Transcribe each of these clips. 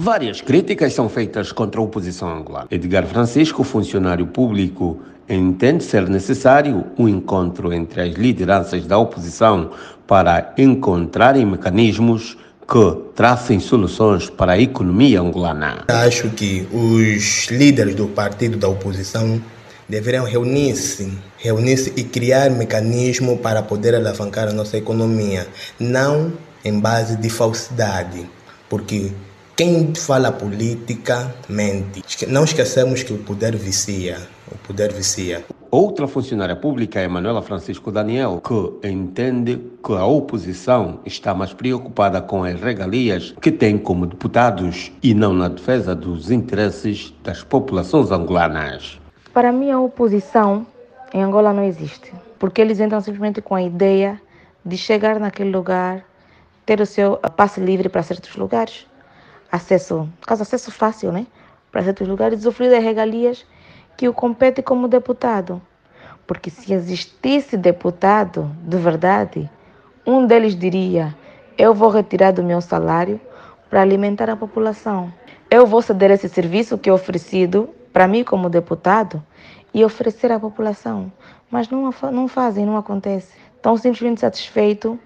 Várias críticas são feitas contra a oposição angolana. Edgar Francisco, funcionário público, entende ser necessário um encontro entre as lideranças da oposição para encontrarem mecanismos que tracem soluções para a economia angolana. Acho que os líderes do partido da oposição deveriam reunir-se, reunir-se e criar mecanismo para poder alavancar a nossa economia, não em base de falsidade, porque quem fala política mente. Não esquecemos que o poder vicia, o poder vicia. Outra funcionária pública, Emanuela Francisco Daniel, que entende que a oposição está mais preocupada com as regalias que tem como deputados e não na defesa dos interesses das populações angolanas. Para mim, a oposição em Angola não existe, porque eles entram simplesmente com a ideia de chegar naquele lugar, ter o seu passe livre para certos lugares, acesso, caso acesso fácil, né? Para certos lugares, usufruir das regalias que o compete como deputado. Porque se existisse deputado de verdade, um deles diria: Eu vou retirar do meu salário para alimentar a população. Eu vou ceder esse serviço que é oferecido para mim como deputado e oferecer à população. Mas não, não fazem, não acontece. Estão simplesmente satisfeitos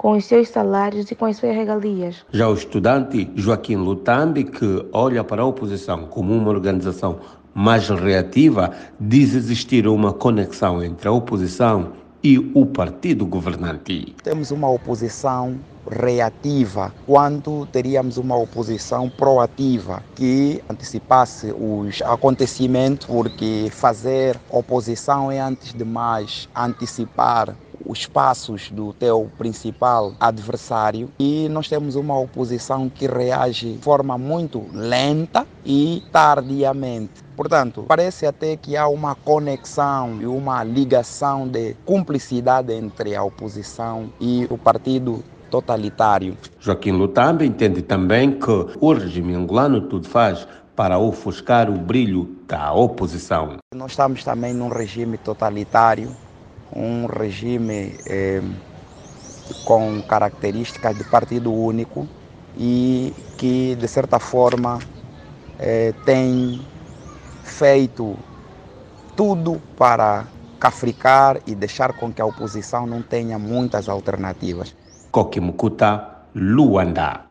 com os seus salários e com as suas regalias. Já o estudante Joaquim Lutambi, que olha para a oposição como uma organização mais reativa, diz existir uma conexão entre a oposição e o partido governante. Temos uma oposição reativa, quando teríamos uma oposição proativa que antecipasse os acontecimentos, porque fazer oposição é, antes de mais, antecipar os passos do teu principal adversário e nós temos uma oposição que reage de forma muito lenta e tardiamente. Portanto, parece até que há uma conexão e uma ligação de cumplicidade entre a oposição e o partido totalitário. Joaquim Lutambe entende também que o regime angolano tudo faz para ofuscar o brilho da oposição. Nós estamos também num regime totalitário um regime eh, com características de partido único e que, de certa forma, eh, tem feito tudo para cafricar e deixar com que a oposição não tenha muitas alternativas. Kokimukuta, Luanda.